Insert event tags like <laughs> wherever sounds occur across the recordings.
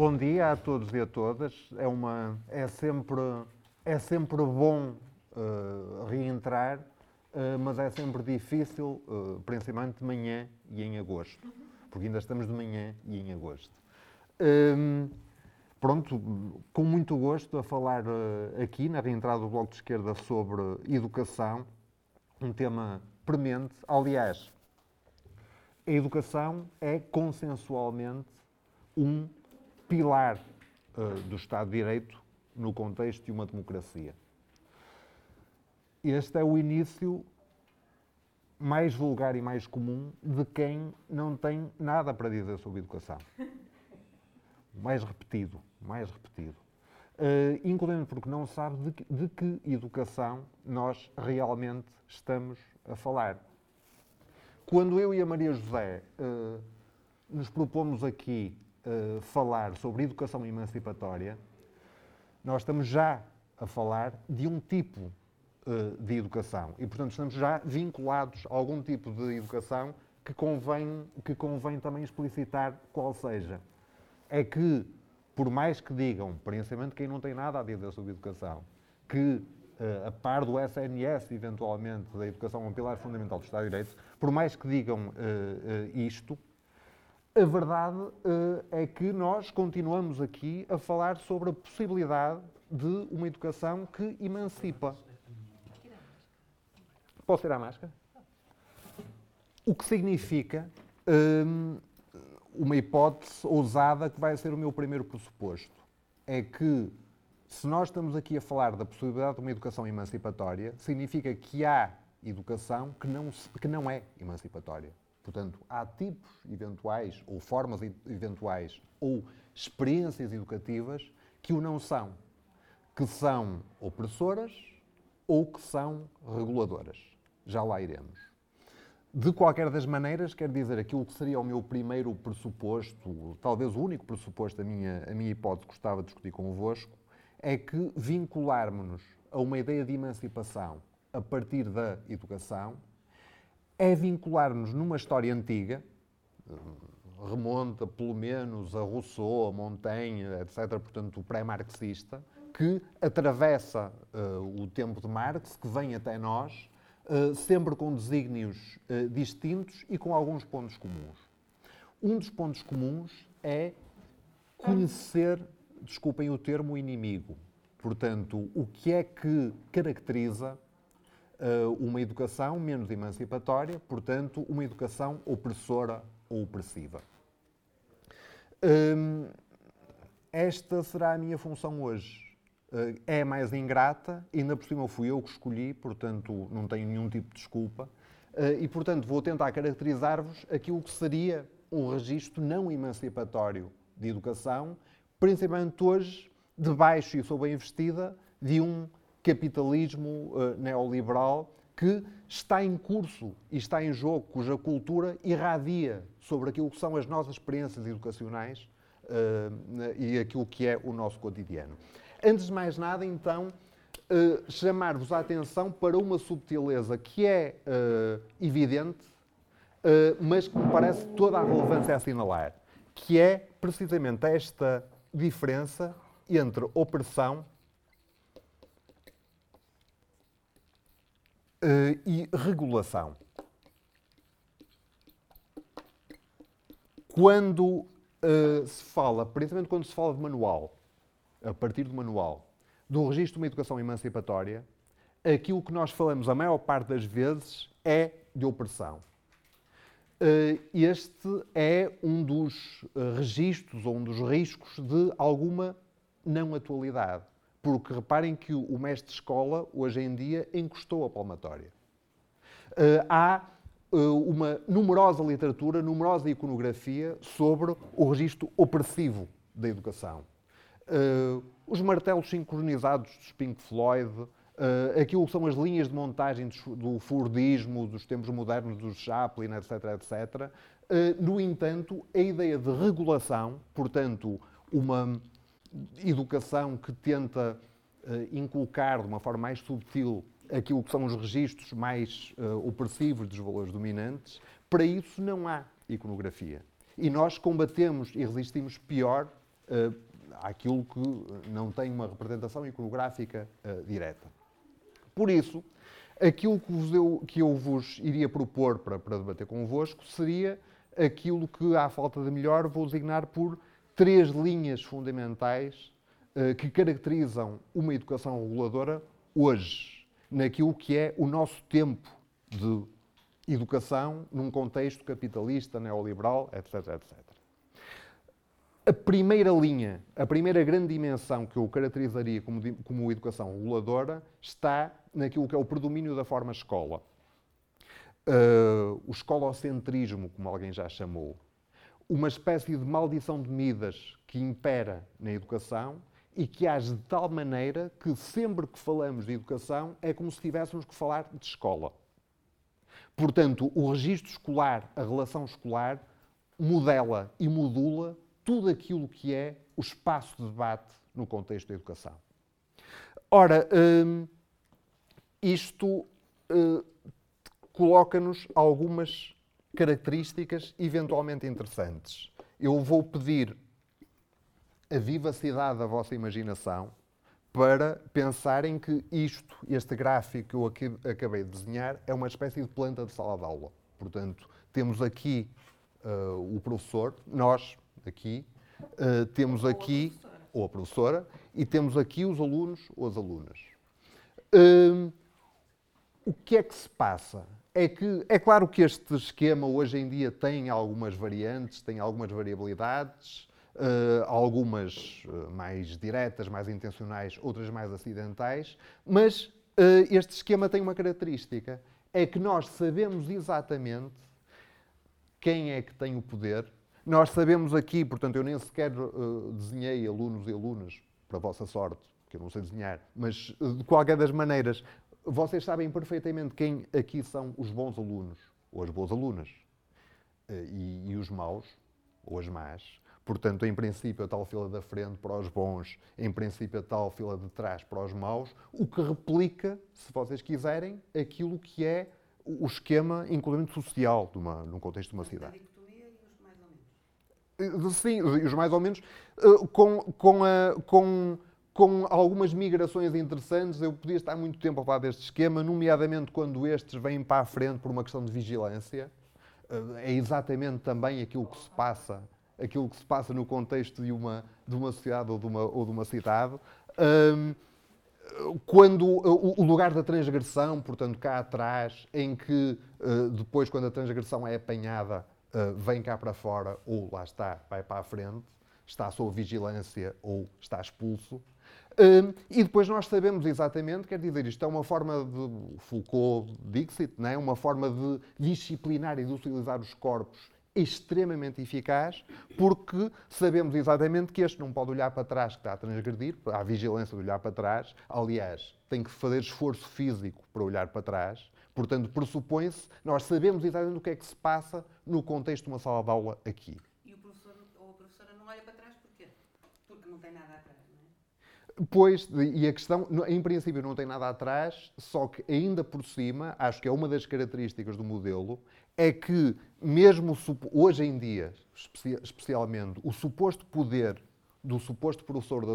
Bom dia a todos e a todas. É, uma, é, sempre, é sempre bom uh, reentrar, uh, mas é sempre difícil, uh, principalmente de manhã e em agosto, porque ainda estamos de manhã e em agosto. Um, pronto, com muito gosto a falar aqui na reentrada do Bloco de Esquerda sobre educação, um tema premente. Aliás, a educação é consensualmente um pilar uh, do Estado de Direito no contexto de uma democracia. Este é o início mais vulgar e mais comum de quem não tem nada para dizer sobre educação. Mais repetido, mais repetido. Uh, incluindo porque não sabe de que, de que educação nós realmente estamos a falar. Quando eu e a Maria José uh, nos propomos aqui uh, falar sobre educação emancipatória, nós estamos já a falar de um tipo uh, de educação. E, portanto, estamos já vinculados a algum tipo de educação que convém, que convém também explicitar qual seja. É que, por mais que digam, principalmente quem não tem nada a dizer sobre educação, que uh, a par do SNS, eventualmente, da educação é um pilar fundamental do Estado de Direito, por mais que digam uh, isto, a verdade é que nós continuamos aqui a falar sobre a possibilidade de uma educação que emancipa. Posso tirar a máscara? O que significa um, uma hipótese ousada que vai ser o meu primeiro pressuposto. É que se nós estamos aqui a falar da possibilidade de uma educação emancipatória, significa que há educação que não, que não é emancipatória. Portanto, há tipos eventuais, ou formas eventuais, ou experiências educativas que o não são, que são opressoras ou que são reguladoras. Já lá iremos. De qualquer das maneiras, quero dizer, aquilo que seria o meu primeiro pressuposto, talvez o único pressuposto, a minha, a minha hipótese que gostava de discutir convosco, é que vincularmos-nos a uma ideia de emancipação a partir da educação é vincular-nos numa história antiga, remonta pelo menos a Rousseau, a Montaigne, etc., portanto, o pré-marxista, que atravessa uh, o tempo de Marx, que vem até nós, uh, sempre com desígnios uh, distintos e com alguns pontos comuns. Um dos pontos comuns é conhecer desculpem o termo, inimigo. Portanto, o que é que caracteriza uma educação menos emancipatória, portanto, uma educação opressora ou opressiva? Um, esta será a minha função hoje. Uh, é mais ingrata, ainda por cima fui eu que escolhi, portanto, não tenho nenhum tipo de desculpa. Uh, e, portanto, vou tentar caracterizar-vos aquilo que seria um registro não emancipatório de educação principalmente hoje, debaixo e sob a investida de um capitalismo uh, neoliberal que está em curso e está em jogo, cuja cultura irradia sobre aquilo que são as nossas experiências educacionais uh, e aquilo que é o nosso cotidiano. Antes de mais nada, então, uh, chamar-vos a atenção para uma subtileza que é evidente, mas que me parece toda a relevância a assinalar, que é precisamente esta diferença entre opressão uh, e regulação. Quando uh, se fala, principalmente quando se fala de manual, a partir do manual, do registro de uma educação emancipatória, aquilo que nós falamos a maior parte das vezes é de opressão. Eh, este é um dos eh, registros ou um dos riscos de alguma não atualidade. Porque reparem que o mestre de escola, hoje em dia, encostou a palmatória. Eh, há uma numerosa literatura, numerosa iconografia sobre o registro opressivo da educação. Os martelos sincronizados dos Pink Floyd, Uh, aquilo são as linhas de montagem do, do Fordismo, dos tempos modernos do Chaplin, etc., etc. Uh, no entanto, a ideia de regulação, portanto, uma educação que tenta uh, inculcar de uma forma mais subtil aquilo que são os registros mais uh, opressivos dos valores dominantes, para isso não há iconografia. E nós combatemos e resistimos pior uh, àquilo que não tem uma representação iconográfica uh, direta. Por isso, aquilo que, eu, que eu vos iria propor para, para debater convosco seria aquilo que, à falta de melhor, vou designar por três linhas fundamentais uh, que caracterizam uma educação reguladora hoje, naquilo que é o nosso tempo de educação num contexto capitalista, neoliberal, etc, etc. A primeira linha, a primeira grande dimensão que eu caracterizaria como, como educação reguladora está naquilo que é o predomínio da forma escola. Uh, o escolocentrismo, como alguém já chamou. Uma espécie de maldição de medidas que impera na educação e que age de tal maneira que sempre que falamos de educação é como se tivéssemos que falar de escola. Portanto, o registro escolar, a relação escolar, modela e modula tudo aquilo que é o espaço de debate no contexto da educação. Ora, hum, isto hum, coloca-nos algumas características eventualmente interessantes. Eu vou pedir a vivacidade da vossa imaginação para pensarem que isto, este gráfico que eu aqui acabei de desenhar, é uma espécie de planta de sala de aula. Portanto, temos aqui uh, o professor, nós aqui, uh, temos aqui, a ou a professora, e temos aqui os alunos ou as alunas. Uh, o que é que se passa? É que é claro que este esquema hoje em dia tem algumas variantes, tem algumas variabilidades, Uh, algumas uh, mais diretas, mais intencionais, outras mais acidentais, mas uh, este esquema tem uma característica: é que nós sabemos exatamente quem é que tem o poder. Nós sabemos aqui, portanto, eu nem sequer desenhei alunos e alunas, para a vossa sorte, que eu não sei desenhar, mas de qualquer das maneiras, vocês sabem perfeitamente quem aqui são os bons alunos ou as boas alunas e, e os maus ou as más. Portanto, em princípio, a tal fila da frente para os bons, em princípio, a tal fila de trás para os maus, o que replica, se vocês quiserem, aquilo que é o esquema, inclusive social, de uma, num contexto de uma cidade. Sim, os mais ou menos, eh, com, com, a, com, com algumas migrações interessantes. Eu podia estar muito tempo a falar deste esquema, nomeadamente quando estes vêm para a frente por uma questão de vigilância. Eh, é exatamente também aquilo que se passa aquilo que se passa no contexto de uma, de uma sociedade ou de uma, ou de uma cidade. Um, quando o lugar da transgressão, portanto, cá atrás, em que depois, quando a transgressão é apanhada, vem cá para fora, ou lá está, vai para a frente, está sob vigilância ou está expulso. Um, e depois nós sabemos exatamente, quer dizer, isto é uma forma de Foucault, Dixit, é? uma forma de disciplinar e de utilizar os corpos extremamente eficaz, porque sabemos exatamente que este não pode olhar para trás, que está a transgredir, há vigilância de olhar para trás, aliás, tem que fazer esforço físico para olhar para trás, portanto, pressupõe-se, nós sabemos exatamente o que é que se passa no contexto de uma sala de aula aqui. E o professor ou a professora não olha para trás porquê? Porque não tem nada atrás, não é? Pois, e a questão, em princípio, não tem nada atrás, só que ainda por cima, acho que é uma das características do modelo, é que, mesmo hoje em dia, especialmente, o suposto poder do suposto professor, da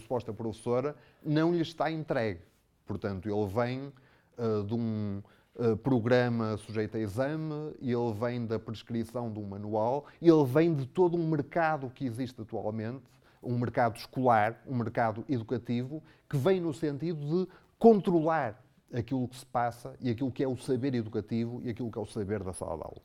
suposta professora, não lhe está entregue. Portanto, ele vem uh, de um uh, programa sujeito a exame, ele vem da prescrição de um manual, ele vem de todo um mercado que existe atualmente, um mercado escolar, um mercado educativo, que vem no sentido de controlar aquilo que se passa e aquilo que é o saber educativo e aquilo que é o saber da sala de aula.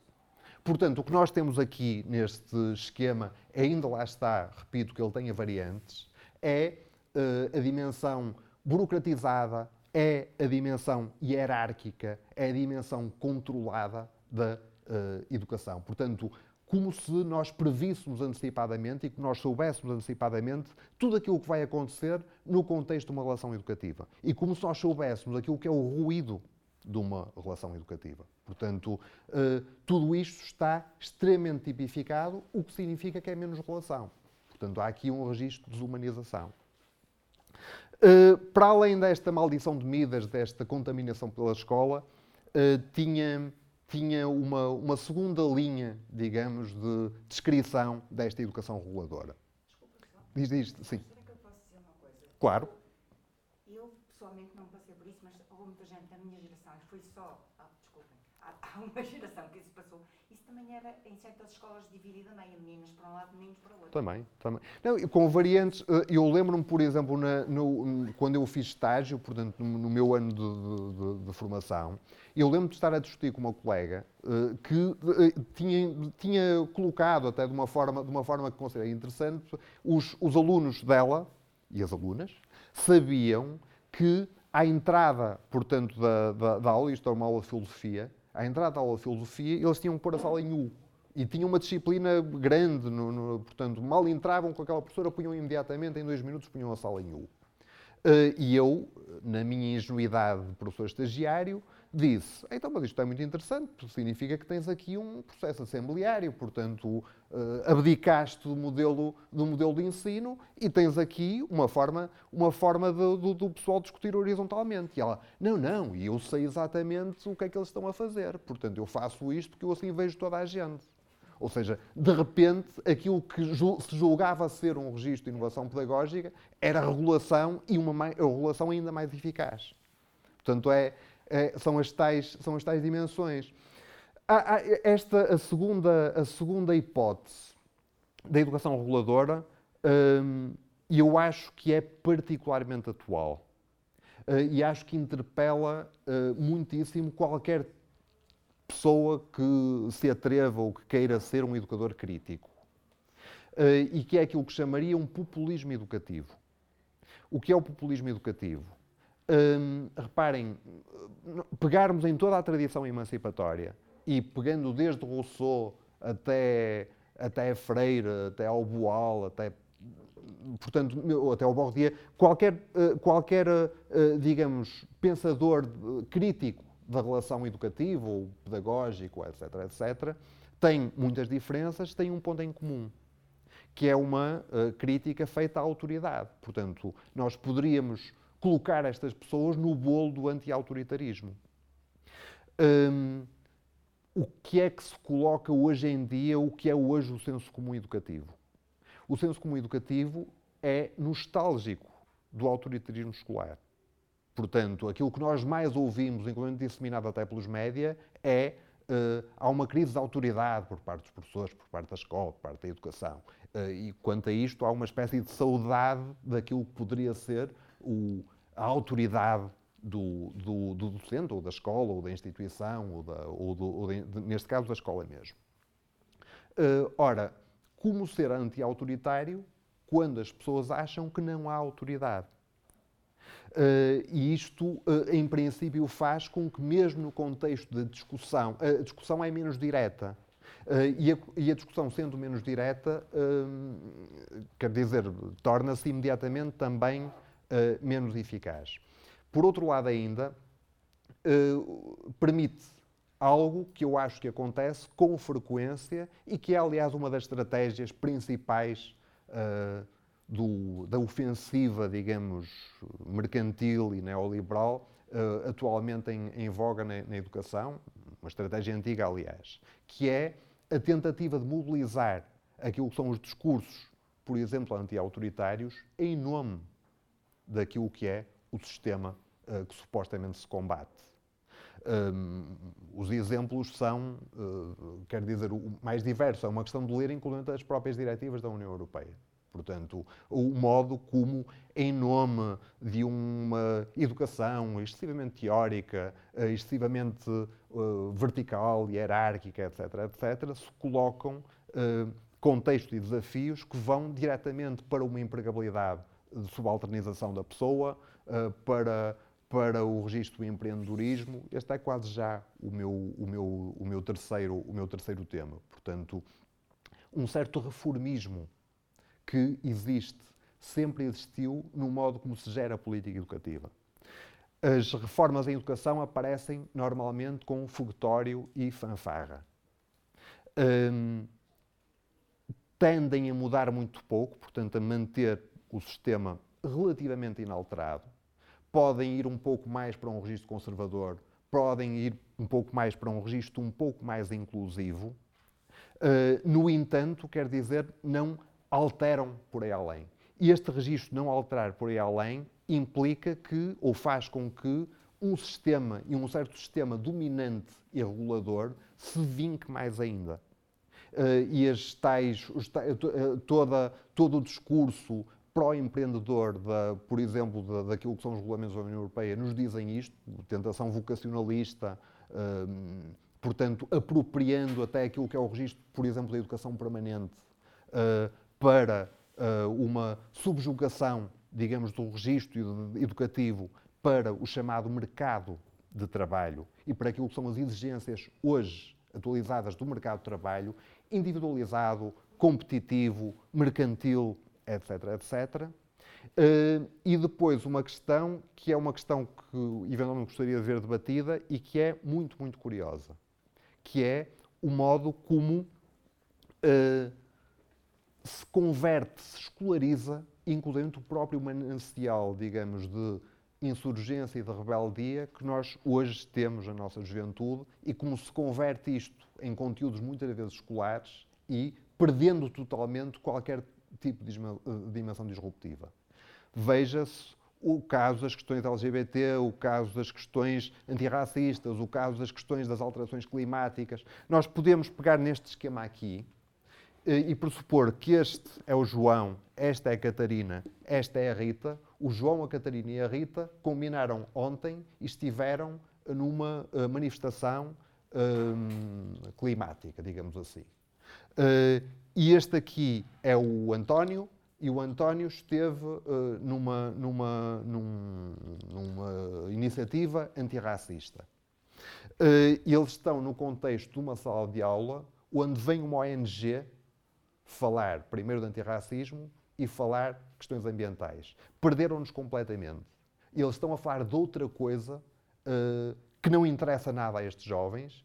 Portanto, o que nós temos aqui neste esquema, ainda lá está, repito que ele tenha variantes, é uh, a dimensão burocratizada, é a dimensão hierárquica, é a dimensão controlada da uh, educação. Portanto, como se nós prevíssemos antecipadamente e que nós soubéssemos antecipadamente tudo aquilo que vai acontecer no contexto de uma relação educativa. E como se nós soubéssemos aquilo que é o ruído de uma relação educativa. Portanto, uh, tudo isto está extremamente tipificado, o que significa que é menos relação. Portanto, há aqui um registro de desumanização. Uh, para além desta maldição de Midas, desta contaminação pela escola, uh, tinha tinha uma, uma segunda linha, digamos, de descrição desta educação reguladora. Desculpa só. Diz, diz, sim. Será que eu posso dizer uma coisa? Claro. Eu, pessoalmente, não passei por isso, mas houve muita gente da minha geração, e foi só, há, uma <laughs> geração que isso passou. Isso também era, em certas escolas, dividida meia, meninas para um lado, meninos para o outro. Também, também. Não, com variantes, eh, eu lembro-me, por exemplo, na- no- quando eu fiz estágio, portanto, no, meu ano de, de- de- de formação, eu lembro de estar a discutir com uma colega eh, que eh, tinha, tinha colocado, até de uma forma, de uma forma que considerei interessante, os, os alunos dela e as alunas sabiam que à entrada, portanto, da, da, da aula, isto é uma aula de filosofia, à entrada da aula de filosofia, eles tinham que pôr a sala em U. E tinham uma disciplina grande, no- no- portanto, mal entravam com aquela professora, punham imediatamente, em dois minutos, punham a sala em U. Eh, e eu, na minha ingenuidade de professor estagiário, disse: então, mas isto é muito interessante, significa que tens aqui um processo assembleário, portanto, eh, abdicaste do modelo, do modelo de ensino e tens aqui uma forma, uma forma do, do- pessoal discutir horizontalmente. E ela: não, não, e eu sei exatamente o que é que eles estão a fazer, portanto, eu faço isto porque eu assim vejo toda a gente. Ou seja, de repente, aquilo que se julgava ser um registro de inovação pedagógica era regulação e uma regulação ainda mais eficaz. Portanto, é, é- são, as tais, são as tais dimensões. Há- há esta, a segunda, a segunda hipótese da educação reguladora, hum, e eu acho que é particularmente atual. Uh, e acho que interpela uh, muitíssimo qualquer pessoa que se atreva ou que queira ser um educador crítico. Uh, e que é aquilo que chamaria um populismo educativo. O que é o populismo educativo? Hum, reparem, pegarmos em toda a tradição emancipatória e pegando desde Rousseau até, até Freire, até ao Boal, até portanto, até ao Bourdieu, qualquer, eh, qualquer eh, digamos, pensador eh, crítico da relação educativa ou pedagógico, etc., etc., tem muitas diferenças, tem um ponto em comum, que é uma crítica feita à autoridade. Portanto, nós poderíamos colocar estas pessoas no bolo do anti-autoritarismo. Hum, o que é que se coloca hoje em dia, o que é hoje o senso comum educativo? O senso comum educativo é nostálgico do autoritarismo escolar. Portanto, aquilo que nós mais ouvimos, incluindo disseminado até pelos média, é eh, há uma crise de autoridade por parte dos professores, por parte da escola, por parte da educação. Eh, e quanto a isto, há uma espécie de saudade daquilo que poderia ser o- a autoridade do, do- do docente, ou da escola, ou da instituição, ou, da- ou do- ou de- de- neste caso da escola mesmo. Eh, ora, como ser anti-autoritário quando as pessoas acham que não há autoridade? Eh, e isto, eh, em princípio, faz com que, mesmo no contexto da discussão, a discussão é menos direta. E, a, e a discussão sendo menos direta, quer dizer, torna-se imediatamente também eh, menos eficaz. Por outro lado, ainda, eh, permite algo que eu acho que acontece com frequência e que é, aliás, uma das estratégias principais eh, do- da ofensiva, digamos, mercantil e neoliberal, eh, atualmente em, em voga na, na educação, uma estratégia antiga, aliás, que é a tentativa de mobilizar aquilo que são os discursos, por exemplo, anti-autoritários, em nome daquilo que é o sistema eh, que supostamente se combate. Hum, os exemplos são, quer dizer, o mais diverso. É uma questão de ler, incluindo as próprias diretivas da União Europeia. Portanto, o modo como, em nome de uma educação excessivamente teórica, eh, excessivamente eh, vertical, hierárquica, etc., etc., se colocam eh, contextos e desafios que vão diretamente para uma empregabilidade de subalternização da pessoa, eh, para, para o registro do empreendedorismo. Este é quase já o meu, o meu, o meu, terceiro, o meu terceiro tema. Portanto, um certo reformismo que existe, sempre existiu, no modo como se gera a política educativa. As reformas em educação aparecem normalmente com foguetório e fanfarra. Hum, tendem a mudar muito pouco, portanto, a manter o sistema relativamente inalterado. Podem ir um pouco mais para um registro conservador, podem ir um pouco mais para um registro um pouco mais inclusivo. Uh, no entanto, quer dizer, não alteram por aí além. E este registro não alterar por aí além implica que, ou faz com que, um sistema e um certo sistema dominante e regulador se vinque mais ainda. Uh, e as tais, os, uh, toda, todo o discurso pró-empreendedor, por exemplo, da, daquilo que são os regulamentos da União Europeia, nos dizem isto, tentação vocacionalista, uh, portanto, apropriando até aquilo que é o registro, por exemplo, da educação permanente, para uma subjugação, digamos, do registro educativo para o chamado mercado de trabalho e para aquilo que são as exigências hoje atualizadas do mercado de trabalho, individualizado, competitivo, mercantil, etc, etc. Uh, e depois uma questão que é uma questão que eventualmente gostaria de ver debatida e que é muito, muito curiosa, que é o modo como uh, se converte, se escolariza, incluindo o próprio manancial, digamos, de insurgência e de rebeldia que nós hoje temos na nossa juventude e como se converte isto em conteúdos muitas vezes escolares e perdendo totalmente qualquer tipo de dimensão disruptiva. Veja-se o caso das questões LGBT, o caso das questões antirracistas, o caso das questões das alterações climáticas. Nós podemos pegar neste esquema aqui eh, e pressupor que este é o João, esta é a Catarina, esta é a Rita, o João, a Catarina e a Rita combinaram ontem e estiveram numa uh, manifestação uh, climática, digamos assim. Uh, e este aqui é o António, e o António esteve numa, numa, num, numa iniciativa antirracista. eles estão no contexto de uma sala de aula onde vem uma ONG falar primeiro de antirracismo e falar questões ambientais. Perderam-nos completamente. Eles estão a falar de outra coisa uh, que não interessa nada a estes jovens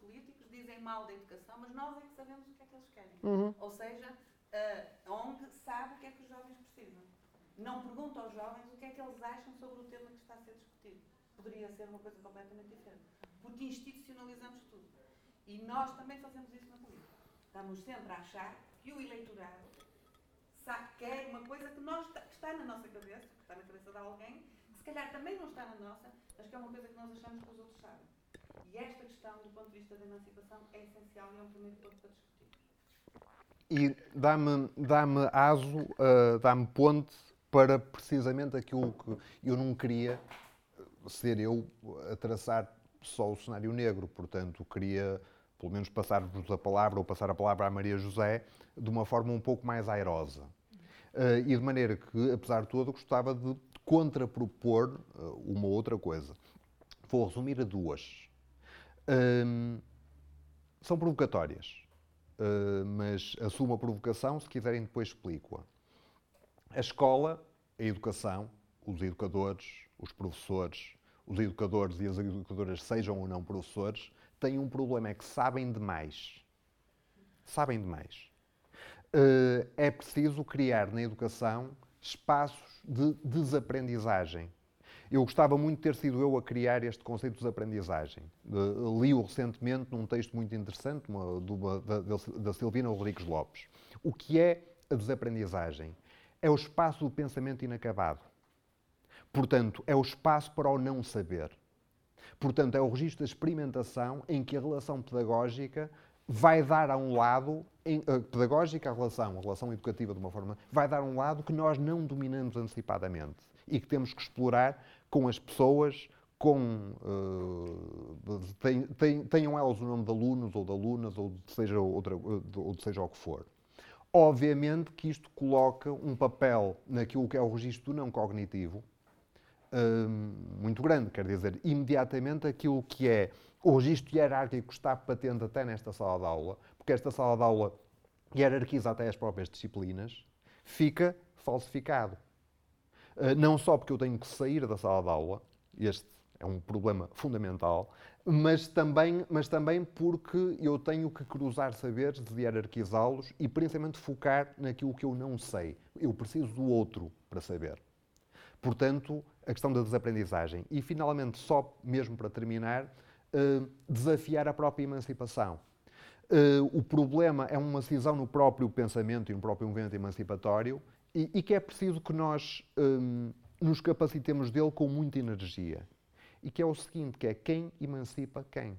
dizem mal da educação, mas nós é que sabemos o que é que eles querem. Uhum. Ou seja, uh, onde sabe o que é que os jovens precisam. Não pergunta aos jovens o que é que eles acham sobre o tema que está a ser discutido. Poderia ser uma coisa completamente diferente. Porque institucionalizamos tudo. E nós também fazemos isso na política. Estamos sempre a achar que o eleitorado quer uma coisa que, nós, que está na nossa cabeça, que está na cabeça de alguém, que se calhar também não está na nossa, mas que é uma coisa que nós achamos que os outros sabem. E esta questão, do ponto de vista da emancipação, é essencial e é um primeiro ponto para discutir. E dá-me dá aso, uh, dá-me ponte para precisamente aquilo que eu não queria ser eu a traçar só o cenário negro, portanto, queria pelo menos passar-vos a palavra ou passar a palavra à Maria José de uma forma um pouco mais airosa. Uh, e de maneira que, apesar de tudo, gostava de contrapropor uh, uma outra coisa. Vou resumir a duas são provocatórias, uh, mas assumo a provocação, se quiserem depois explico-a. A escola, a educação, os educadores, os professores, os educadores e as educadoras, sejam ou não professores, têm um problema, é que sabem demais. Sabem demais. Uh, é preciso criar na educação espaços de desaprendizagem eu gostava muito de ter sido eu a criar este conceito de desaprendizagem. Li-o recentemente num texto muito interessante uma, da, da, Silvina Rodrigues Lopes. O que é a desaprendizagem? É o espaço do pensamento inacabado. Portanto, é o espaço para o não saber. Portanto, é o registro da experimentação em que a relação pedagógica vai dar a um lado, em, a pedagógica, a relação, a relação educativa de uma forma, vai dar a um lado que nós não dominamos antecipadamente e que temos que explorar com as pessoas, com, uh, tenham elas o nome de alunos ou de alunas ou de seja, outra, ou de seja o que for. Obviamente que isto coloca um papel naquilo que é o registro do não cognitivo uh, muito grande, quer dizer, imediatamente aquilo que é o registro hierárquico está patente até nesta sala de aula, porque esta sala de aula hierarquiza até as próprias disciplinas, fica falsificado. Uh, não só porque eu tenho que sair da sala de aula, este é um problema fundamental, mas também, mas também porque eu tenho que cruzar saberes, de hierarquizá-los e principalmente focar naquilo que eu não sei. Eu preciso do outro para saber. Portanto, a questão da desaprendizagem. E, finalmente, só mesmo para terminar, uh, desafiar a própria emancipação. Uh, o problema é uma cisão no próprio pensamento e no próprio movimento emancipatório e, e que é preciso que nós um, nos capacitemos dele com muita energia. E que é o seguinte, que é quem emancipa quem.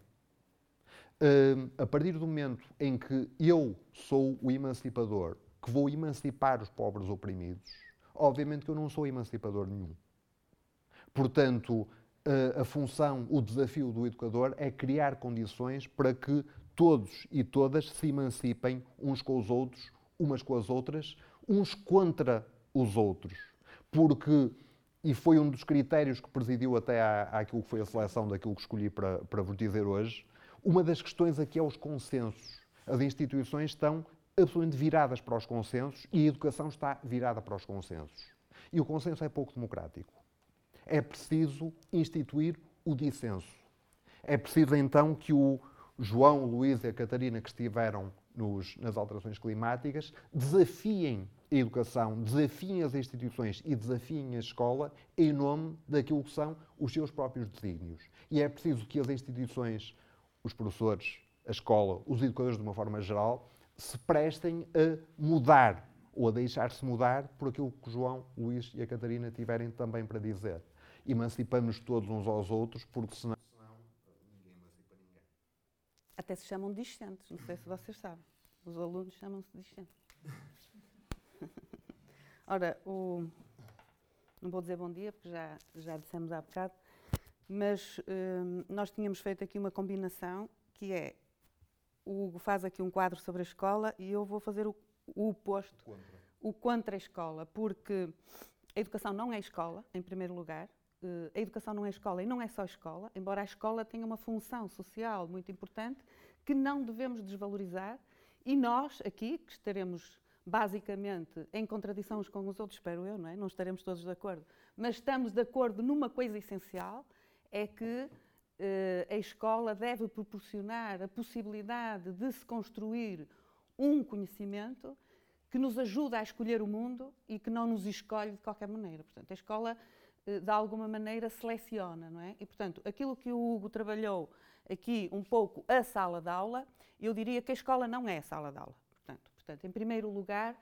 Uh, a partir do momento em que eu sou o emancipador, que vou emancipar os pobres oprimidos, obviamente que eu não sou emancipador nenhum. Portanto, a função, o desafio do educador é criar condições para que todos e todas se emancipem uns com os outros, umas com as outras, uns contra os outros. Porque, e foi um dos critérios que presidiu até à, àquilo que foi a seleção daquilo que escolhi para, para vos dizer hoje, uma das questões aqui é os consensos. As instituições estão absolutamente viradas para os consensos e a educação está virada para os consensos. E o consenso é pouco democrático. É preciso instituir o dissenso. É preciso então que o João, Luís e a Catarina que estiveram nos, nas alterações climáticas desafiem a educação, desafiem as instituições e desafiem a escola em nome daquilo que são os seus próprios desígnios. E é preciso que as instituições, os professores, a escola, os educadores de uma forma geral, se prestem a mudar ou a deixar-se mudar por aquilo que o João, Luís e a Catarina tiverem também para dizer. Emancipamos todos uns aos outros, porque senão até se chamam discentes, não sei se vocês sabem. Os alunos chamam-se discentes. <laughs> Ora, o, não vou dizer bom dia, porque já, já dissemos há bocado, mas hum, nós tínhamos feito aqui uma combinação que é o Hugo faz aqui um quadro sobre a escola e eu vou fazer o, o oposto, contra. o contra a escola, porque a educação não é escola, em primeiro lugar, a educação não é escola e não é só escola, embora a escola tenha uma função social muito importante que não devemos desvalorizar e nós aqui, que estaremos basicamente em contradição uns com os outros, espero eu, não é? Não estaremos todos de acordo, mas estamos de acordo numa coisa essencial, é que eh, a escola deve proporcionar a possibilidade de se construir um conhecimento que nos ajuda a escolher o mundo e que não nos escolhe de qualquer maneira. Portanto, a escola eh, de alguma maneira seleciona, não é? E portanto, aquilo que o Hugo trabalhou aqui um pouco a sala de aula, eu diria que a escola não é a sala de aula. Portanto, portanto, em primeiro lugar,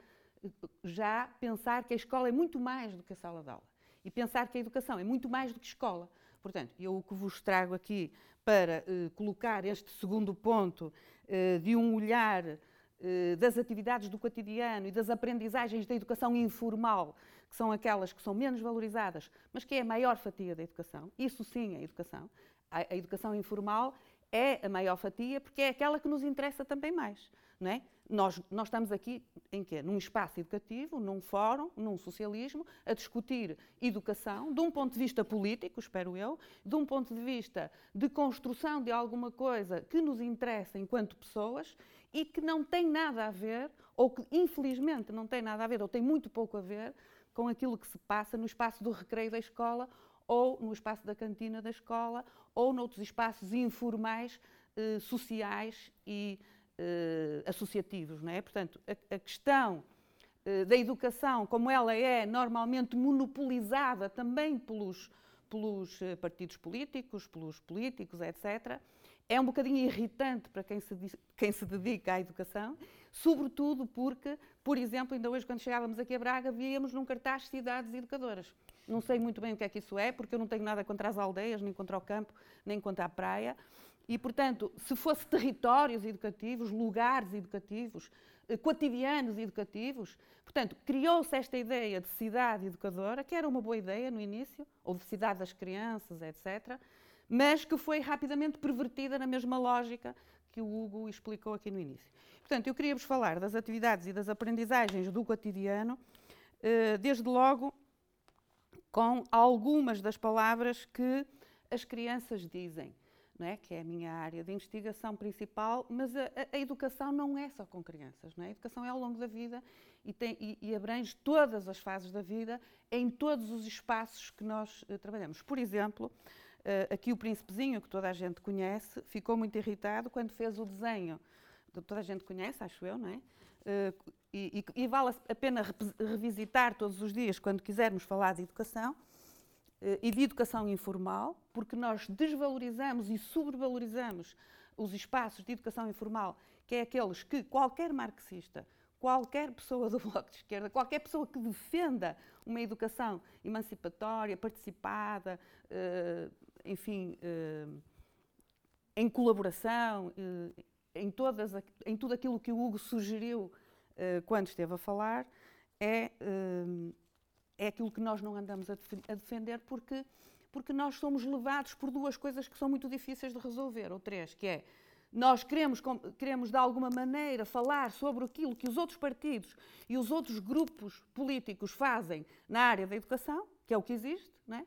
já pensar que a escola é muito mais do que a sala de aula e pensar que a educação é muito mais do que escola. Portanto, eu o que vos trago aqui para uh, colocar este segundo ponto uh, de um olhar uh, das atividades do cotidiano e das aprendizagens da educação informal que são aquelas que são menos valorizadas, mas que é a maior fatia da educação. Isso sim é educação. A, a educação informal é a maior fatia porque é aquela que nos interessa também mais. Não é? nós, nós estamos aqui em quê? Num espaço educativo, num fórum, num socialismo, a discutir educação de um ponto de vista político, espero eu, de um ponto de vista de construção de alguma coisa que nos interessa enquanto pessoas e que não tem nada a ver, ou que infelizmente não tem nada a ver, ou tem muito pouco a ver com aquilo que se passa no espaço do recreio da escola ou no espaço da cantina da escola ou noutros espaços informais, eh, sociais e eh, associativos. Não é? Portanto, a, a questão eh, da educação, como ela é normalmente monopolizada também pelos, pelos eh, partidos políticos, pelos políticos, etc., é um bocadinho irritante para quem se, quem se dedica à educação, sobretudo porque, por exemplo, ainda hoje quando chegávamos aqui a Braga, víamos num cartaz cidades educadoras. Não sei muito bem o que é que isso é, porque eu não tenho nada contra as aldeias, nem contra o campo, nem contra a praia. E, portanto, se fosse territórios educativos, lugares educativos, eh, cotidianos educativos, portanto, criou-se esta ideia de cidade educadora, que era uma boa ideia no início, ou de cidade das crianças, etc., mas que foi rapidamente pervertida na mesma lógica que o Hugo explicou aqui no início. Portanto, eu queria vos falar das atividades e das aprendizagens do cotidiano, eh, desde logo com algumas das palavras que as crianças dizem. não é? que é a minha área de investigação principal, mas a, a, educação não é só com crianças. Não é? A educação é ao longo da vida e, tem, e, e abrange todas as fases da vida, em todos os espaços que nós uh, trabalhamos. Por exemplo, aqui o príncipezinho, que toda a gente conhece, ficou muito irritado quando fez o desenho, que toda a gente conhece, acho eu, não é? Uh, e, e, e, vale a pena revisitar todos os dias quando quisermos falar de educação e de educação informal, porque nós desvalorizamos e sobrevalorizamos os espaços de educação informal, que é aqueles que qualquer marxista, qualquer pessoa do <laughs> Bloco de Esquerda, qualquer pessoa que defenda uma educação emancipatória, participada, eh, enfim, eh, em colaboração, eh, em, todas, em tudo aquilo que o Hugo sugeriu quando esteve a falar, é, é aquilo que nós não andamos a defender porque, porque nós somos levados por duas coisas que são muito difíceis de resolver, ou três, que é nós queremos, queremos de alguma maneira falar sobre aquilo que os outros partidos e os outros grupos políticos fazem na área da educação, que é o que existe, não é?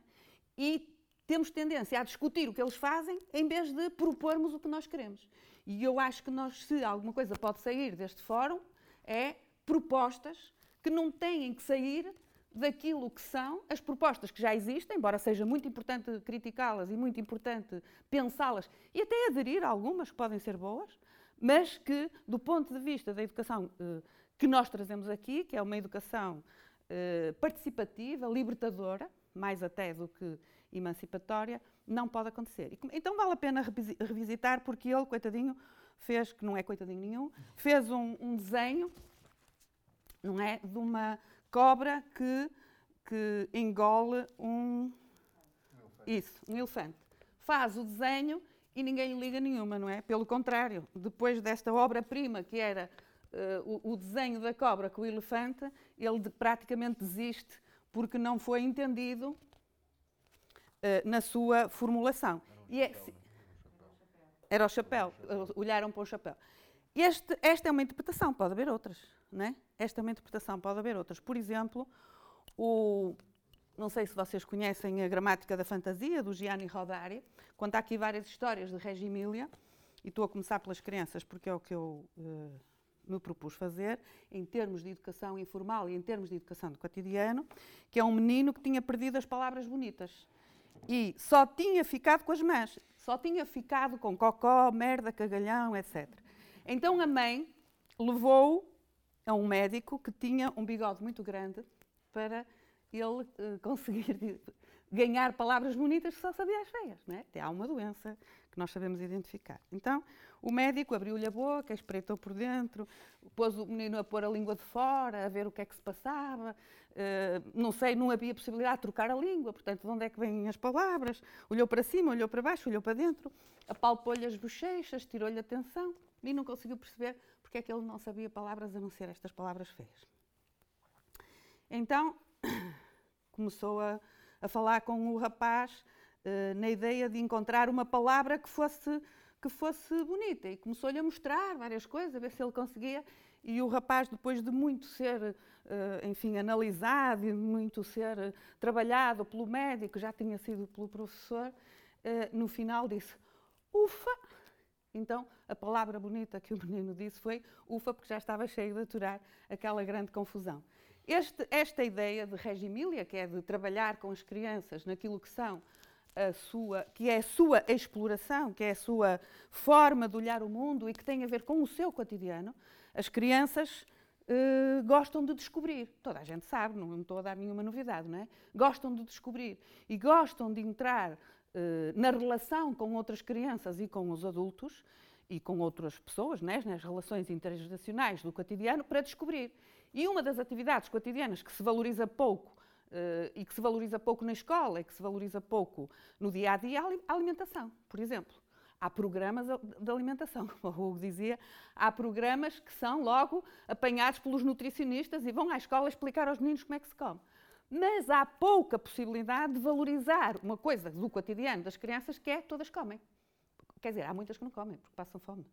e temos tendência a discutir o que eles fazem em vez de propormos o que nós queremos. E eu acho que nós, se alguma coisa pode sair deste fórum, é propostas que não têm que sair daquilo que são as propostas que já existem, embora seja muito importante criticá-las e muito importante pensá-las e até aderir a algumas que podem ser boas, mas que, do ponto de vista da educação eh, que nós trazemos aqui, que é uma educação eh, participativa, libertadora, mais até do que emancipatória, não pode acontecer. Então vale a pena revisitar, porque ele, coitadinho, fez, que não é coitadinho nenhum, fez um, um desenho, não é, de uma cobra que, que engole um. Isso, um elefante. Faz o desenho e ninguém liga nenhuma, não é? Pelo contrário, depois desta obra-prima que era uh, o, o, desenho da cobra com o elefante, ele de, praticamente desiste porque não foi entendido na sua formulação. Era, um é, chapéu, era o chapéu, olharam para o chapéu. Este, esta é uma interpretação, pode haver outras. Não é? Esta é uma interpretação, pode haver outras. Por exemplo, o, não sei se vocês conhecem a Gramática da Fantasia, do Gianni Rodari, conta aqui várias histórias de Reggio Emília, e estou a começar pelas crianças porque é o que eu uh, me propus fazer, em termos de educação informal e em termos de educação do cotidiano, que é um menino que tinha perdido as palavras bonitas. E só tinha ficado com as mãos, só tinha ficado com cocó, merda, cagalhão, etc. Então a mãe levou a um médico que tinha um bigode muito grande para ele uh, conseguir ganhar palavras bonitas que só sabia as feias. Não é? Há uma doença que nós sabemos identificar. Então, o médico abriu-lhe a boca, espreitou por dentro, pôs o menino a pôr a língua de fora, a ver o que é que se passava. Uh, não sei, não havia possibilidade de trocar a língua, portanto, de onde é que vêm as palavras? Olhou para cima, olhou para baixo, olhou para dentro, apalpou-lhe as bochechas, tirou-lhe a atenção e não conseguiu perceber porque é que ele não sabia palavras a não ser estas palavras feias. Então, <coughs> começou a, a falar com o rapaz uh, na ideia de encontrar uma palavra que fosse, que fosse bonita e começou-lhe a mostrar várias coisas, a ver se ele conseguia. E o rapaz, depois de muito ser, uh, enfim, analisado e muito ser uh, trabalhado pelo médico, já tinha sido pelo professor, no final disse: Ufa! Então, a palavra bonita que o menino disse foi ufa, porque já estava cheio de aturar aquela grande confusão. Este, esta ideia de regimília, que é de trabalhar com as crianças naquilo que são a sua, que é a sua exploração, que é a sua forma de olhar o mundo e que tem a ver com o seu cotidiano, as crianças eh, gostam de descobrir. Toda a gente sabe, não, estou a dar nenhuma novidade, não é? Gostam de descobrir e gostam de entrar eh, na relação com outras crianças e com os adultos e com outras pessoas, né, nas relações intergeracionais do cotidiano, para descobrir. E uma das atividades cotidianas que se valoriza pouco e que se valoriza pouco na escola e que se valoriza pouco no dia a dia a alimentação, por exemplo. Há programas de alimentação, <laughs> como o Hugo dizia, há programas que são logo apanhados pelos nutricionistas e vão à escola explicar aos meninos como é que se come mas há pouca possibilidade de valorizar uma coisa do cotidiano das crianças que é todas comem. Quer dizer, há muitas que não comem porque passam fome.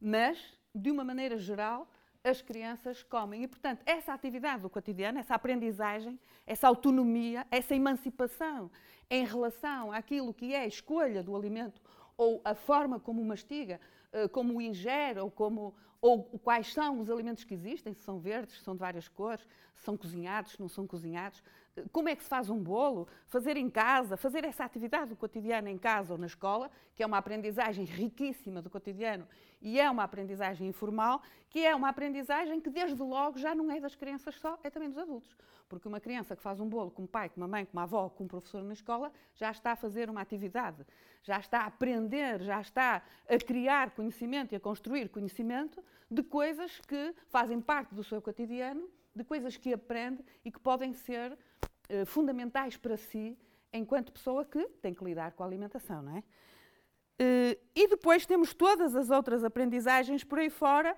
Mas, de uma maneira geral, as crianças comem. E, portanto, essa atividade do cotidiano, essa aprendizagem, essa autonomia, essa emancipação em relação àquilo que é a escolha do alimento ou a forma como mastiga, uh, como o ingere, ou, como, ou quais são os alimentos que existem, se são verdes, se são de várias cores, se são cozinhados, se não são cozinhados, como é que se faz um bolo, fazer em casa, fazer essa atividade do cotidiano em casa ou na escola, que é uma aprendizagem riquíssima do cotidiano e é uma aprendizagem informal, que é uma aprendizagem que desde logo já não é das crianças só, é também dos adultos. Porque uma criança que faz um bolo com um pai, com uma mãe, com uma avó, com um professor na escola, já está a fazer uma atividade, já está a aprender, já está a criar conhecimento e a construir conhecimento de coisas que fazem parte do seu cotidiano, de coisas que aprende e que podem ser eh, fundamentais para si enquanto pessoa que tem que lidar com a alimentação, não é? Uh, e depois temos todas as outras aprendizagens por aí fora.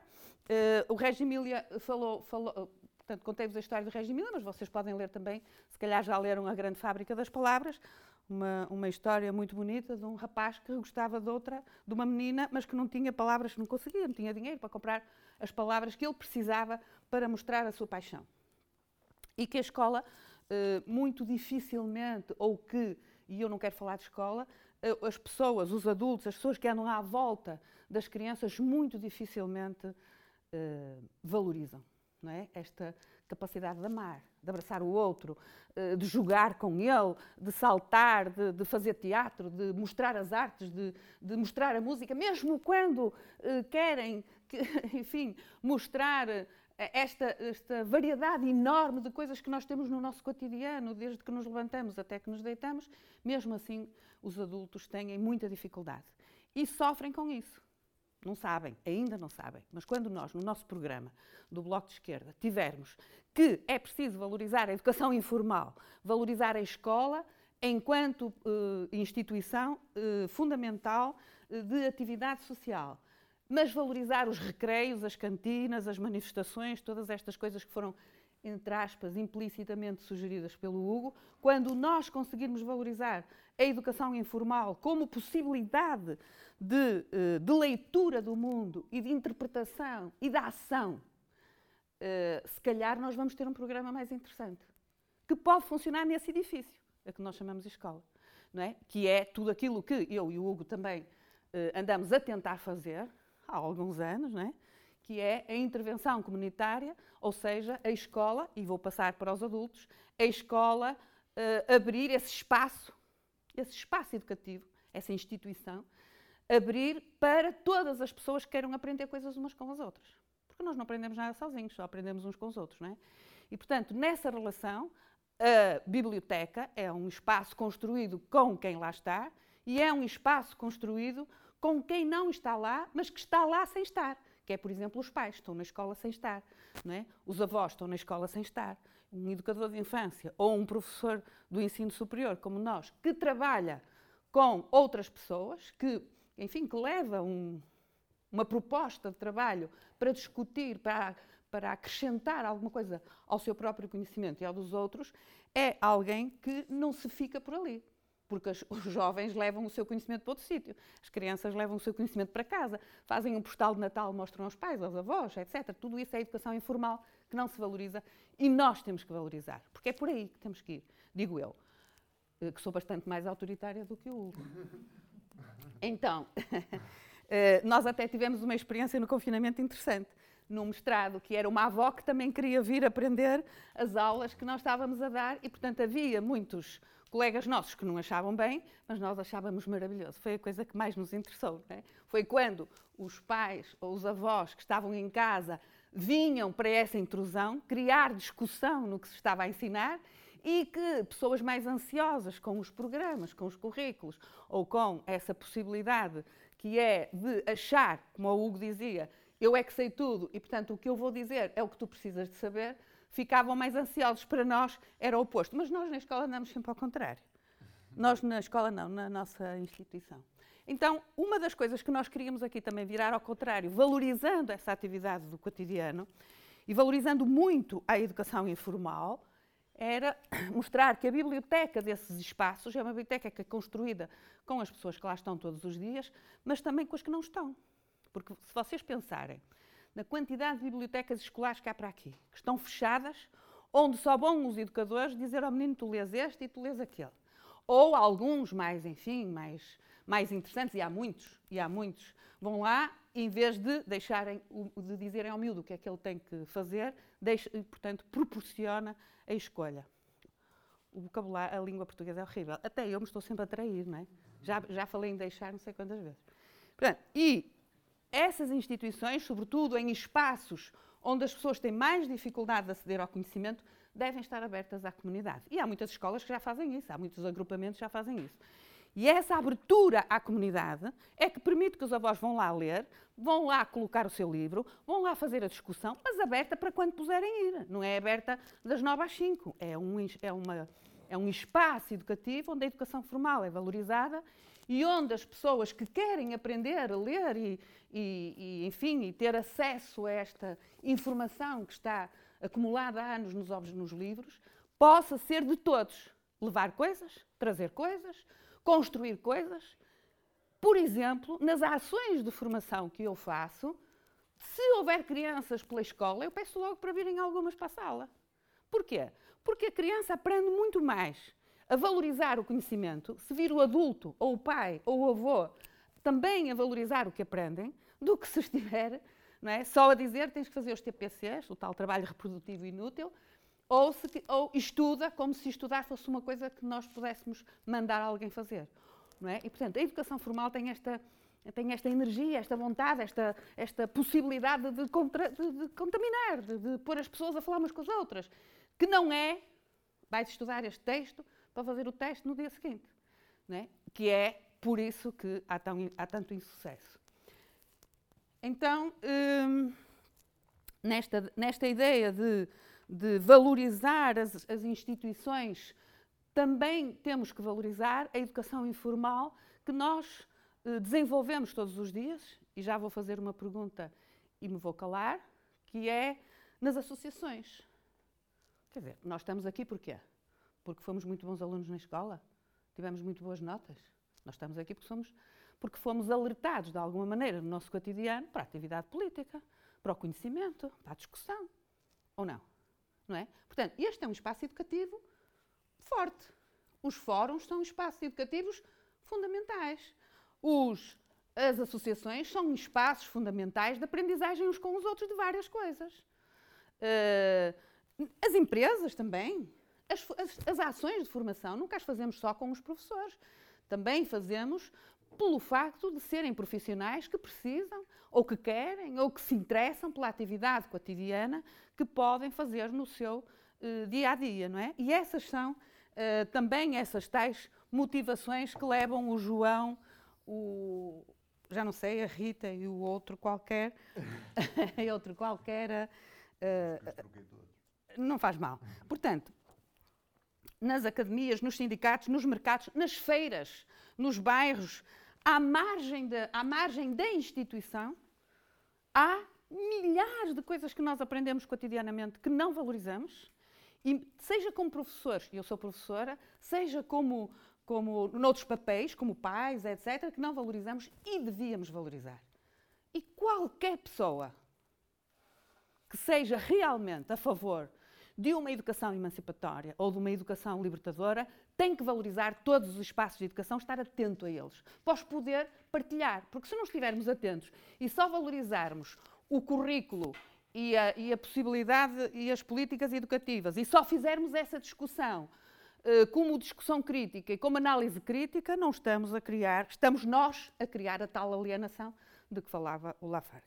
Uh, o Regi Emília falou, falou portanto, contei-vos a história do Regi Emília, mas vocês podem ler também, se calhar já leram A Grande Fábrica das Palavras, uma, uma história muito bonita de um rapaz que gostava de outra, de uma menina, mas que não tinha palavras, não conseguia, não tinha dinheiro para comprar as palavras que ele precisava para mostrar a sua paixão. E que a escola eh, muito dificilmente, ou que, e eu não quero falar de escola, eh, as pessoas, os adultos, as pessoas que andam à volta das crianças, muito dificilmente uh, valorizam é? esta capacidade de amar, de abraçar o outro, de jogar com ele, de saltar, de, de fazer teatro, de mostrar as artes, de, de mostrar a música, mesmo quando querem, que, <laughs> enfim, mostrar esta, esta variedade enorme de coisas que nós temos no nosso cotidiano, desde que nos levantamos até que nos deitamos, mesmo assim os adultos têm muita dificuldade e sofrem com isso. Não sabem, ainda não sabem, mas quando nós, no nosso programa do Bloco de Esquerda, tivermos que é preciso valorizar a educação informal, valorizar a escola enquanto uh, instituição uh, fundamental uh, de atividade social, mas valorizar os recreios, as cantinas, as manifestações, todas estas coisas que foram, entre aspas, implicitamente sugeridas pelo Hugo, quando nós conseguirmos valorizar a educação informal como possibilidade de, eh, de leitura do mundo e de interpretação e de ação, eh, se calhar nós vamos ter um programa mais interessante, que pode funcionar nesse edifício, a que nós chamamos de escola, não é? que é tudo aquilo que eu e o Hugo também eh, andamos a tentar fazer, há alguns anos, não é? que é a intervenção comunitária, ou seja, a escola, e vou passar para os adultos, a escola uh, abrir esse espaço, esse espaço educativo, essa instituição, abrir para todas as pessoas que queiram aprender coisas umas com as outras. Porque nós não aprendemos nada sozinhos, só aprendemos uns com os outros, não é? E, portanto, nessa relação, a biblioteca é um espaço construído com quem lá está e é um espaço construído com quem não está lá, mas que está lá sem estar. Que é, por exemplo, os pais estão na escola sem estar, não é? os avós estão na escola sem estar, um educador de infância ou um professor do ensino superior, como nós, que trabalha com outras pessoas, que, enfim, que leva um, uma proposta de trabalho para discutir, para, para acrescentar alguma coisa ao seu próprio conhecimento e ao dos outros, é alguém que não se fica por ali porque <laughs> os jovens levam o seu conhecimento para outro sítio, as crianças levam o seu conhecimento para casa, fazem um postal de Natal, mostram aos pais, aos avós, etc. Tudo isso é educação informal que não se valoriza e nós temos que valorizar, porque é por aí que temos que ir, digo eu, eh, que sou bastante mais autoritária do que o Hugo. <laughs> Então, <laughs> eh, nós até tivemos uma experiência no confinamento interessante num mestrado, que era uma avó que também queria vir aprender as aulas que nós estávamos a dar e, portanto, havia muitos colegas nossos que não achavam bem, mas nós achávamos maravilhoso. Foi a coisa que mais nos interessou. É? Foi quando os pais ou os avós que estavam em casa vinham para essa intrusão, criar discussão no que se estava a ensinar e que pessoas mais ansiosas com os programas, com os currículos ou com essa possibilidade que é de achar, como o Hugo dizia, eu é que sei tudo e, portanto, o que eu vou dizer é o que tu precisas de saber, ficavam mais ansiosos. Para nós era o oposto. Mas nós na escola andamos sempre ao contrário. Nós na escola não, na nossa instituição. Então, uma das coisas que nós queríamos aqui também virar ao contrário, valorizando essa atividade do cotidiano e valorizando muito a educação informal, era <coughs> mostrar que a biblioteca desses espaços é uma biblioteca que é construída com as pessoas que lá estão todos os dias, mas também com as que não estão. Porque se vocês pensarem, na quantidade de bibliotecas escolares que há para aqui, que estão fechadas, onde só vão os educadores dizer ao menino tu lês este e tu lês aquele. Ou alguns mais, enfim, mais, mais interessantes, e há muitos, e há muitos, vão lá, em vez de deixarem, de dizerem ao miúdo o que é que ele tem que fazer, deixa, portanto, proporciona a escolha. O vocabulário, a língua portuguesa é horrível. Até eu me estou sempre a trair, não é? Já, já falei em deixar não sei quantas vezes. Portanto, e essas instituições, sobretudo em espaços onde as pessoas têm mais dificuldade de aceder ao conhecimento, devem estar abertas à comunidade. E há muitas escolas que já fazem isso, há muitos agrupamentos que já fazem isso. E essa abertura à comunidade é que permite que os avós vão lá ler, vão lá colocar o seu livro, vão lá fazer a discussão, mas aberta para quando puserem ir. Não é aberta das 9 às 5. É um, é, uma, é um espaço educativo onde a educação formal é valorizada e onde as pessoas que querem aprender a ler e, e, e, enfim, e ter acesso a esta informação que está acumulada há anos nos, nos livros, possa ser de todos. Levar coisas, trazer coisas, construir coisas. Por exemplo, nas ações de formação que eu faço, se houver crianças pela escola, eu peço logo para virem algumas para a sala. Porquê? Porque a criança aprende muito mais a valorizar o conhecimento, se vir o adulto, ou o pai, ou o avô, também a valorizar o que aprendem, do que se estiver não é? só a dizer tens que fazer os TPCs, o tal trabalho reprodutivo inútil, ou, se, ou estuda como se estudar fosse uma coisa que nós pudéssemos mandar alguém fazer. Não é? E, portanto, a educação formal tem esta, tem esta energia, esta vontade, esta, esta possibilidade de, contra, de, de contaminar, de, de, pôr as pessoas a falar umas com as outras, que não é, vais estudar este texto para fazer o teste no dia seguinte. Não é? Que é por isso que há, tão, há tanto insucesso. Então, hum, nesta, nesta ideia de de valorizar as, as instituições, também temos que valorizar a educação informal que nós eh, desenvolvemos todos os dias. E já vou fazer uma pergunta e me vou calar, que é nas associações. Quer dizer, nós estamos aqui porquê? Porque fomos muito bons alunos na escola, tivemos muito boas notas. Nós estamos aqui porque, somos, porque fomos alertados de alguma maneira no nosso cotidiano para a atividade política, para o conhecimento, para a discussão. Ou não? não é? Portanto, este é um espaço educativo forte. Os fóruns são espaços educativos fundamentais. Os, as associações são espaços fundamentais de aprendizagem uns com os outros de várias coisas. Uh, as empresas também. As, as, as, ações de formação nunca as fazemos só com os professores. Também fazemos pelo facto de serem profissionais que precisam, ou que querem, ou que se interessam pela atividade cotidiana que podem fazer no seu uh, dia a dia, não é? E essas são uh, também essas tais motivações que levam o João, o já não sei, a Rita e o outro qualquer, <laughs> outro qualquer, uh, não faz mal. Portanto, nas academias, nos sindicatos, nos mercados, nas feiras, nos bairros, à margem, de, à margem da instituição, há milhares de coisas que nós aprendemos cotidianamente que não valorizamos, e seja como professores, e eu sou professora, seja como, como noutros papéis, como pais, etc., que não valorizamos e devíamos valorizar. E qualquer pessoa que seja realmente a favor de uma educação emancipatória ou de uma educação libertadora tem que valorizar todos os espaços de educação, estar atento a eles, para os poder partilhar. Porque se não estivermos atentos e só valorizarmos o currículo e a, e a possibilidade e as políticas educativas e só fizermos essa discussão uh, como discussão crítica e como análise crítica, não estamos a criar, estamos nós a criar a tal alienação de que falava o Lafargue.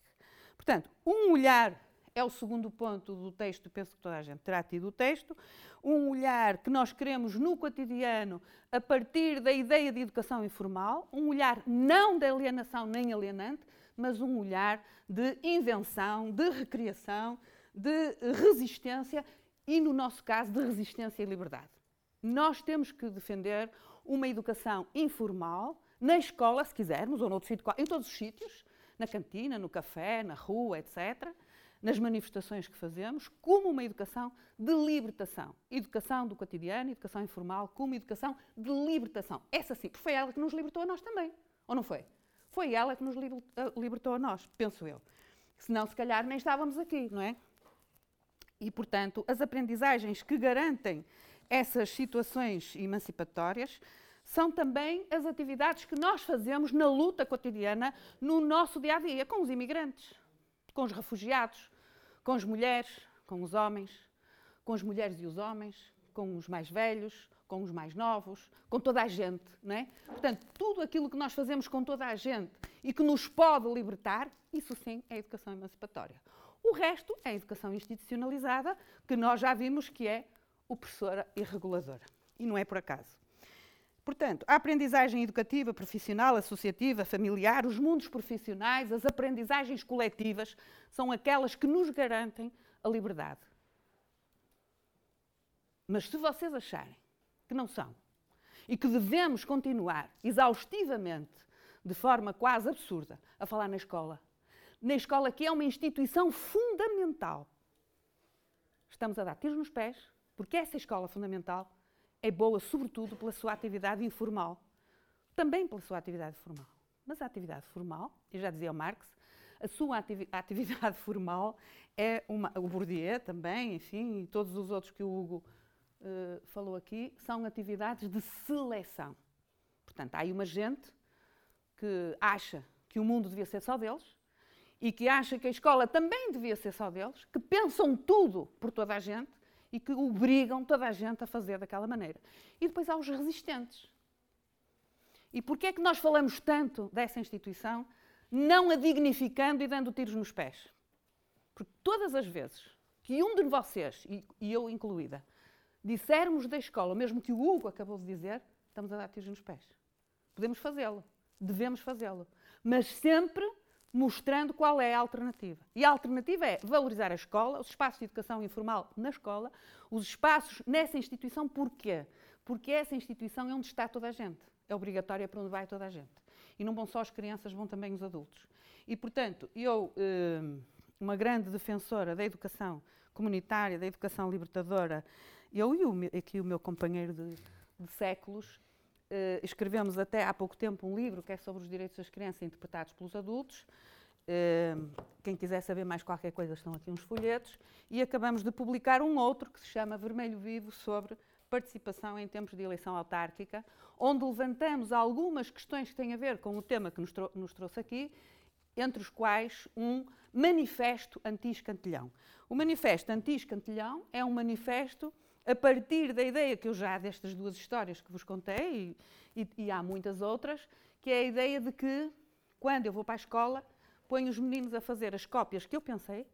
Portanto, um olhar é o segundo ponto do texto, penso que toda a gente terá tido o texto, um olhar que nós queremos no cotidiano a partir da ideia de educação informal, um olhar não de alienação nem alienante, mas um olhar de invenção, de recriação, de resistência e, no nosso caso, de resistência e liberdade. Nós temos que defender uma educação informal, na escola, se quisermos, ou noutro sítio, em todos os sítios, na cantina, no café, na rua, etc., nas manifestações que fazemos, como uma educação de libertação. Educação do cotidiano, educação informal, como educação de libertação. Essa sim, porque foi ela que nos libertou a nós também. Ou não foi? Foi ela que nos eh, libertou a nós, penso eu. Senão, se calhar, nem estávamos aqui, não é? E, portanto, as aprendizagens que garantem essas situações emancipatórias são também as atividades que nós fazemos na luta cotidiana no nosso dia a dia com os imigrantes, com os refugiados, com as mulheres, com os homens, com as mulheres e os homens, com os mais velhos, com os mais novos, com toda a gente, não é? Portanto, tudo aquilo que nós fazemos com toda a gente e que nos pode libertar, isso sim é educação emancipatória. O resto é educação institucionalizada, que nós já vimos que é opressora e reguladora. E não é por acaso. Portanto, a aprendizagem educativa, profissional, associativa, familiar, os mundos profissionais, as aprendizagens coletivas, são aquelas que nos garantem a liberdade. Mas se vocês acharem que não são e que devemos continuar exaustivamente, de forma quase absurda, a falar na escola, na escola que é uma instituição fundamental, estamos a dar tiros nos pés, porque essa escola fundamental é boa, sobretudo, pela sua atividade informal. Também pela sua atividade formal. Mas a atividade formal, eu já dizia o Marx, a sua atividade <laughs> formal é uma. O Bourdieu também, enfim, e todos os outros que o Hugo uh, falou aqui, são atividades de seleção. Portanto, há aí uma gente que acha que o mundo devia ser só deles e que acha que a escola também devia ser só deles, que pensam tudo por toda a gente e que obrigam toda a gente a fazer daquela maneira. E depois há os resistentes. E porquê é que nós falamos tanto dessa instituição, não a dignificando e dando tiros nos pés? Porque todas as vezes que um de vocês, e eu incluída, dissermos da escola, mesmo que o Hugo acabou de dizer, estamos a dar tiros nos pés. Podemos fazê-lo, devemos fazê-lo, mas sempre mostrando qual é a alternativa. E a alternativa é valorizar a escola, os espaços de educação informal na escola, os espaços nessa instituição, porquê? Porque essa instituição é onde está toda a gente. É obrigatória para onde vai toda a gente. E não vão só as crianças, vão também os adultos. E, portanto, eu, eh, uma grande defensora da educação comunitária, da educação libertadora, eu e aqui o meu companheiro de, de séculos, escrevemos até há pouco tempo um livro que é sobre os direitos das crianças interpretados pelos adultos. Uh, quem quiser saber mais qualquer coisa, estão aqui uns folhetos. E acabamos de publicar um outro que se chama Vermelho Vivo sobre participação em tempos de eleição autárquica, onde levantamos algumas questões que têm a ver com o tema que nos, trou nos trouxe aqui, entre os quais um manifesto anti-escantilhão. O manifesto anti-escantilhão é um manifesto a partir da ideia que eu já, destas duas histórias que vos contei, e, e, e, há muitas outras, que é a ideia de que, quando eu vou para a escola, ponho os meninos a fazer as cópias que eu pensei,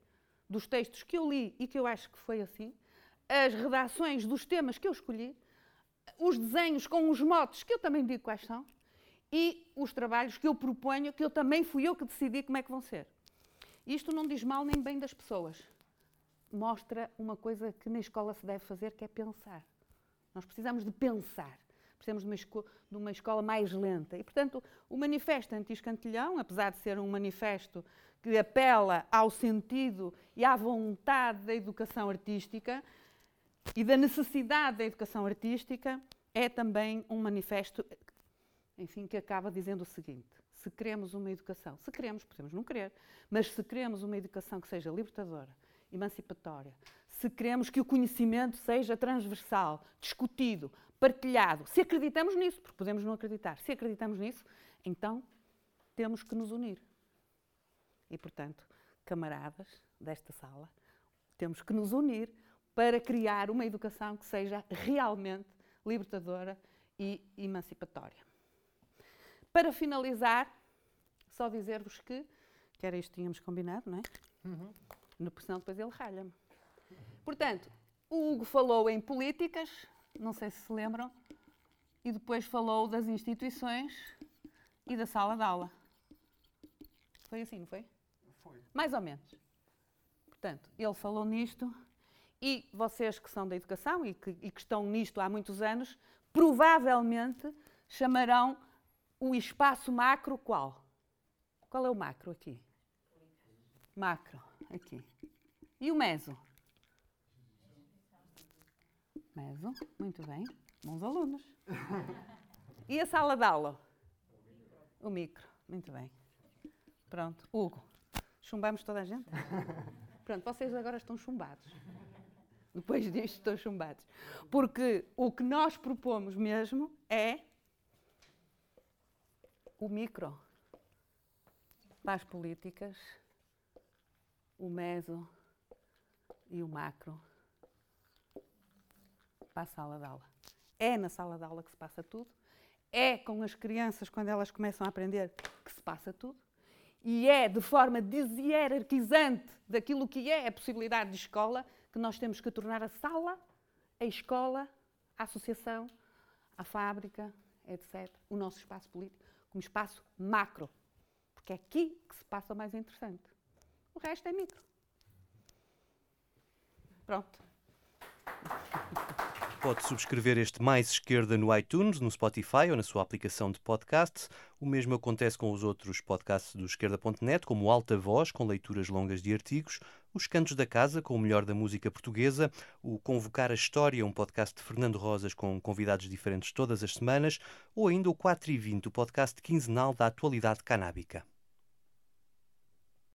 dos textos que eu li e que eu acho que foi assim, as redações dos temas que eu escolhi, os desenhos com os motes que eu também digo quais são, e os trabalhos que eu proponho, que eu também fui eu que decidi como é que vão ser. Isto não diz mal nem bem das pessoas mostra uma coisa que na escola se deve fazer, que é pensar. Nós precisamos de pensar. Precisamos de uma, de uma escola mais lenta. E, portanto, o Manifesto Anti-Escantilhão, apesar de ser um manifesto que apela ao sentido e à vontade da educação artística e da necessidade da educação artística, é também um manifesto, enfim, que acaba dizendo o seguinte: se queremos uma educação, se queremos, podemos não querer, mas se queremos uma educação que seja libertadora, emancipatória, se queremos que o conhecimento seja transversal, discutido, partilhado, se acreditamos nisso, porque podemos não acreditar, se acreditamos nisso, então temos que nos unir. E, portanto, camaradas desta sala, temos que nos unir para criar uma educação que seja realmente libertadora e emancipatória. Para finalizar, só dizer-vos que, que era isto que tínhamos combinado, não é? Uhum. No senão depois ele ralha-me. Portanto, o Hugo falou em políticas, não sei se se lembram, e depois falou das instituições e da sala de aula. Foi assim, não foi? Foi. Mais ou menos. Portanto, ele falou nisto e vocês que são da educação e que, e que estão nisto há muitos anos, provavelmente chamarão o espaço macro qual? Qual é o macro aqui? Macro aqui. E o meso? Meso, muito bem. Bons alunos. E a sala de aula? O micro, muito bem. Pronto. Hugo, chumbamos toda a gente? Pronto, vocês agora estão chumbados. Depois disto estão chumbados. Porque o que nós propomos mesmo é o micro para as políticas, o meso e o macro para a sala de aula. É na sala de aula que se passa tudo, é com as crianças, quando elas começam a aprender, que se passa tudo, e é de forma deshierarquizante daquilo que é a possibilidade de escola que nós temos que tornar a sala, a escola, a associação, a fábrica, etc., o nosso espaço político, como espaço macro. Porque é aqui que se passa o mais interessante. O resto é micro. Pronto. Pode subscrever este Mais Esquerda no iTunes, no Spotify ou na sua aplicação de podcast. O mesmo acontece com os outros podcasts do Esquerda.net, como Alta Voz, com leituras longas de artigos, Os Cantos da Casa, com o melhor da música portuguesa, o Convocar a História, um podcast de Fernando Rosas com convidados diferentes todas as semanas, ou ainda o 4 e 20, o podcast quinzenal da atualidade canábica.